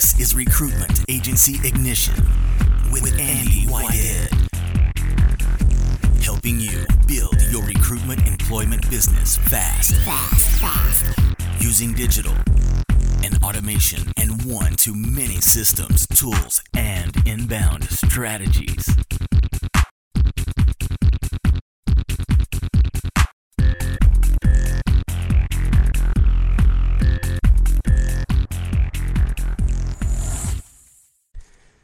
This is Recruitment Agency Ignition with Andy Whitehead. Helping you build your recruitment employment business fast, fast, fast. using digital and automation and one to many systems, tools, and inbound strategies.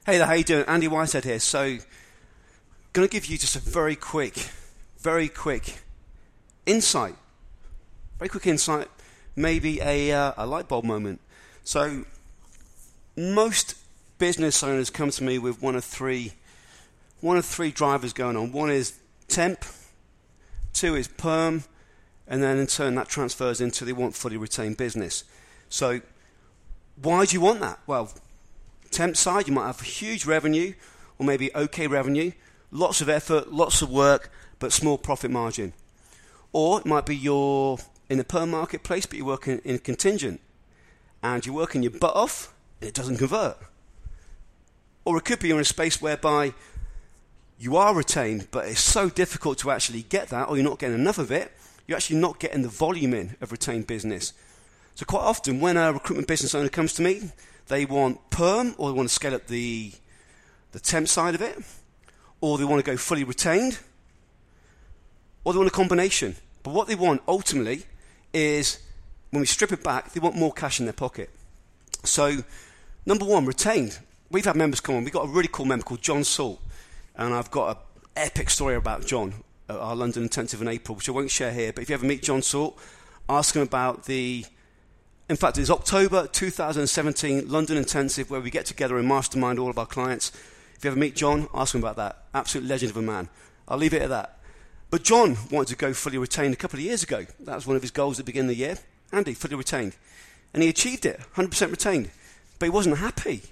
Hey there, how you doing? Andy Whitehead here. So, going to give you just a very quick, very quick insight. Very quick insight, maybe a, uh, a light bulb moment. So, most business owners come to me with one of three, one of three drivers going on. One is temp, two is perm, and then in turn that transfers into they want fully retained business. So, why do you want that? Well, temp side, you might have huge revenue or maybe okay revenue, lots of effort, lots of work, but small profit margin. Or it might be you're in a perm marketplace, but you're working in a contingent and you're working your butt off and it doesn't convert. Or it could be you're in a space whereby you are retained, but it's so difficult to actually get that, or you're not getting enough of it, you're actually not getting the volume in of retained business. So, quite often, when a recruitment business owner comes to me, they want perm or they want to scale up the, the temp side of it, or they want to go fully retained, or they want a combination. But what they want ultimately is when we strip it back, they want more cash in their pocket. So, number one, retained. We've had members come on. We've got a really cool member called John Salt, and I've got an epic story about John at our London intensive in April, which I won't share here. But if you ever meet John Salt, ask him about the in fact, it's October 2017, London Intensive, where we get together and mastermind all of our clients. If you ever meet John, ask him about that. Absolute legend of a man. I'll leave it at that. But John wanted to go fully retained a couple of years ago. That was one of his goals at the beginning of the year. Andy, fully retained. And he achieved it, 100% retained. But he wasn't happy.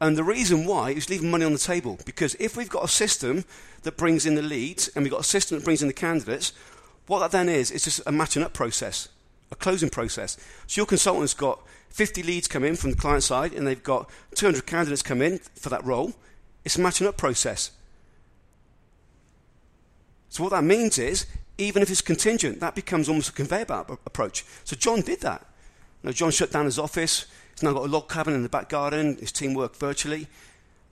And the reason why, is leaving money on the table. Because if we've got a system that brings in the leads and we've got a system that brings in the candidates, what that then is, is just a matching up process a closing process. So your consultant's got 50 leads come in from the client side and they've got 200 candidates come in for that role. It's a matching up process. So what that means is, even if it's contingent, that becomes almost a conveyor belt approach. So John did that. You know, John shut down his office. He's now got a log cabin in the back garden. His team work virtually.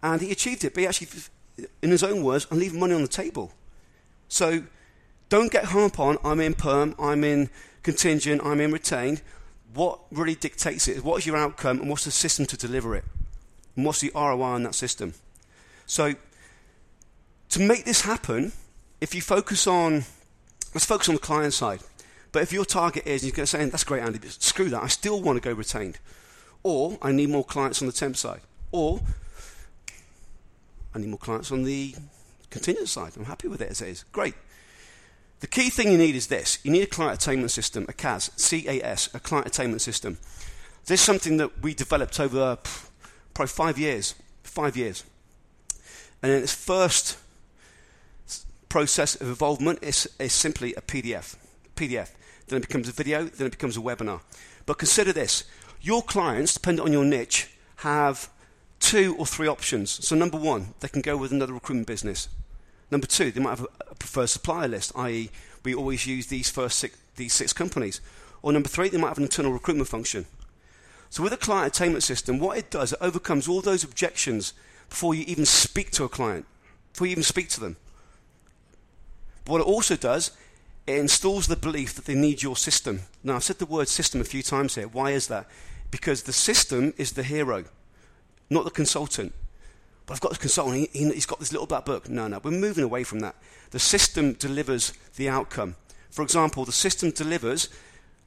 And he achieved it. But he actually, in his own words, I'm leaving money on the table. So don't get up on, I'm in perm, I'm in contingent, I'm in retained. What really dictates it what is your outcome and what's the system to deliver it? And what's the ROI on that system? So, to make this happen, if you focus on, let's focus on the client side. But if your target is, you're going to say, that's great, Andy, but screw that, I still want to go retained. Or I need more clients on the temp side. Or I need more clients on the contingent side. I'm happy with it as it is. Great. The key thing you need is this you need a client attainment system, a CAS, C A S, a client attainment system. This is something that we developed over uh, probably five years. Five years. And in its first process of involvement is, is simply a PDF. PDF. Then it becomes a video, then it becomes a webinar. But consider this your clients, depending on your niche, have two or three options. So, number one, they can go with another recruitment business. Number two, they might have a preferred supplier list, i.e., we always use these first six, these six companies. Or number three, they might have an internal recruitment function. So with a client attainment system, what it does, it overcomes all those objections before you even speak to a client, before you even speak to them. But what it also does, it installs the belief that they need your system. Now, I've said the word system a few times here. Why is that? Because the system is the hero, not the consultant. But I've got this consultant, he, has got this little black book. No, no, we're moving away from that. The system delivers the outcome. For example, the system delivers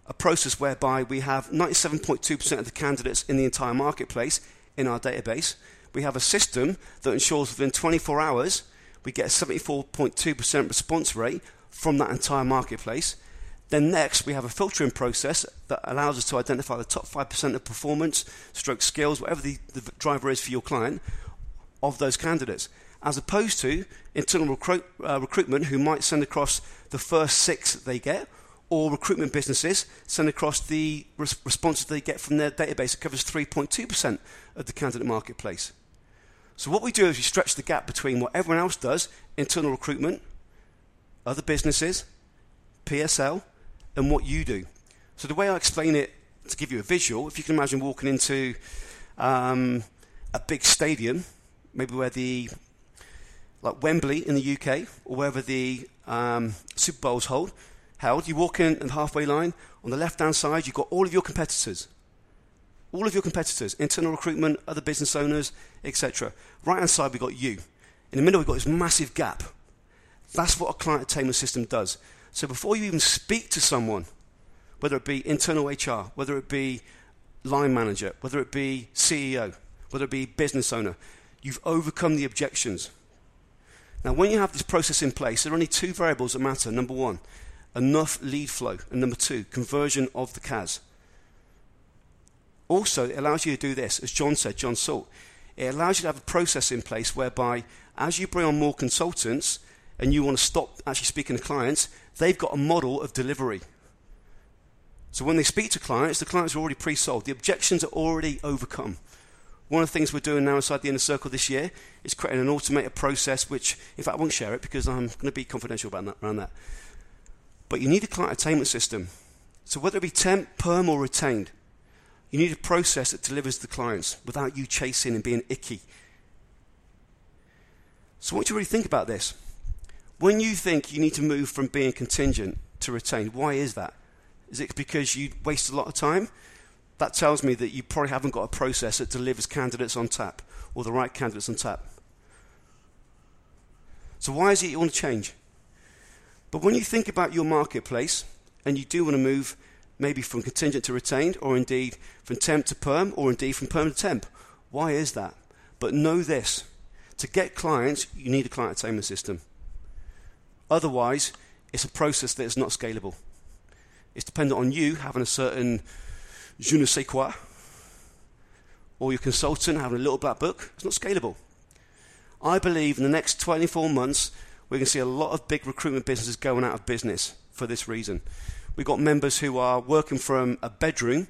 a process whereby we have 97.2% of the candidates in the entire marketplace in our database. We have a system that ensures within 24 hours we get a 74.2% response rate from that entire marketplace. Then next, we have a filtering process that allows us to identify the top 5% of performance, stroke skills, whatever the, the driver is for your client, of those candidates, as opposed to internal uh, recruitment who might send across the first six that they get, or recruitment businesses send across the res- responses they get from their database. It covers 3.2% of the candidate marketplace. So what we do is we stretch the gap between what everyone else does, internal recruitment, other businesses, PSL, and what you do. So the way I explain it to give you a visual, if you can imagine walking into um, a big stadium, maybe where the like Wembley in the UK or wherever the um, Super Bowls hold, held. You walk in the halfway line. On the left hand side, you've got all of your competitors. All of your competitors, internal recruitment, other business owners, etc. Right hand side, we've got you. In the middle, we've got this massive gap. That's what a client attainment system does. So before you even speak to someone, whether it be internal HR, whether it be line manager, whether it be CEO, whether it be business owner, you've overcome the objections. Now, when you have this process in place, there are only two variables that matter. Number one, enough lead flow. And number two, conversion of the CAS. Also, it allows you to do this, as John said, John Salt. It allows you to have a process in place whereby, as you bring on more consultants and you want to stop actually speaking to clients, they've got a model of delivery. So when they speak to clients, the clients are already pre sold, the objections are already overcome. One of the things we're doing now inside the inner circle this year is creating an automated process, which, in fact, I won't share it because I'm going to be confidential about that, around that. But you need a client attainment system. So whether it be temp, perm, or retained, you need a process that delivers the clients without you chasing and being icky. So I want you to really think about this. When you think you need to move from being contingent to retained, why is that? Is it because you waste a lot of time? That tells me that you probably haven't got a process that delivers candidates on tap or the right candidates on tap. So why is it you want to change? But when you think about your marketplace and you do want to move maybe from contingent to retained, or indeed from temp to perm, or indeed from perm to temp, why is that? But know this to get clients, you need a client attainment system. Otherwise, it's a process that is not scalable. It's dependent on you having a certain je ne sais quoi, or your consultant having a little black book. It's not scalable. I believe in the next 24 months, we're going to see a lot of big recruitment businesses going out of business for this reason. We've got members who are working from a bedroom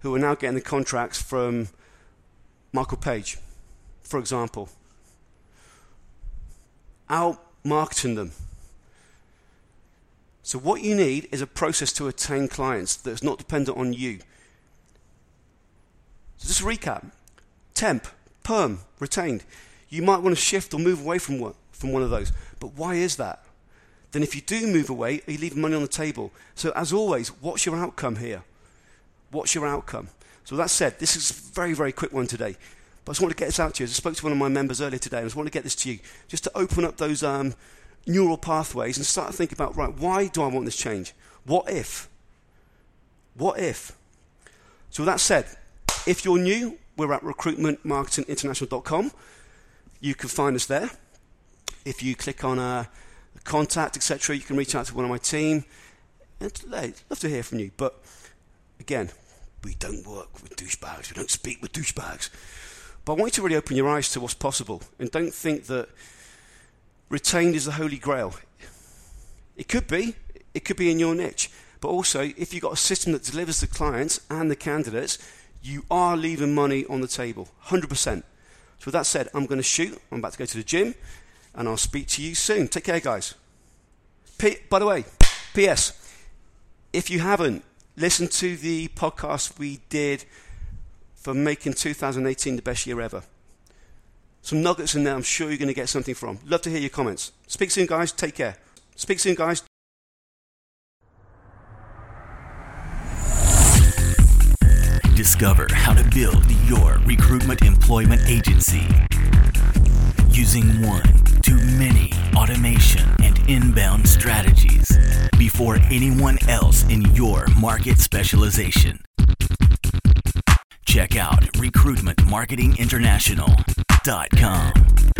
who are now getting the contracts from Michael Page, for example. Out marketing them. So, what you need is a process to attain clients that's not dependent on you. So, just recap temp, perm, retained. You might want to shift or move away from one, from one of those. But why is that? Then, if you do move away, you leaving money on the table? So, as always, what's your outcome here? What's your outcome? So, that said, this is a very, very quick one today. But I just want to get this out to you. I spoke to one of my members earlier today, and I just want to get this to you just to open up those um, neural pathways and start to think about right, why do I want this change? What if? What if? So, with that said, if you're new, we're at recruitmentmarketinginternational.com. You can find us there. If you click on uh, contact, etc., you can reach out to one of my team. And hey, love to hear from you. But again, we don't work with douchebags. We don't speak with douchebags. But I want you to really open your eyes to what's possible, and don't think that retained is the holy grail. It could be. It could be in your niche. But also, if you've got a system that delivers the clients and the candidates, you are leaving money on the table, 100%. So, with that said, I'm going to shoot. I'm about to go to the gym and I'll speak to you soon. Take care, guys. P- by the way, P.S. If you haven't listened to the podcast we did for making 2018 the best year ever, some nuggets in there I'm sure you're going to get something from. Love to hear your comments. Speak soon, guys. Take care. Speak soon, guys. Discover how to build your recruitment employment agency using one to many automation and inbound strategies before anyone else in your market specialization. Check out recruitmentmarketinginternational.com.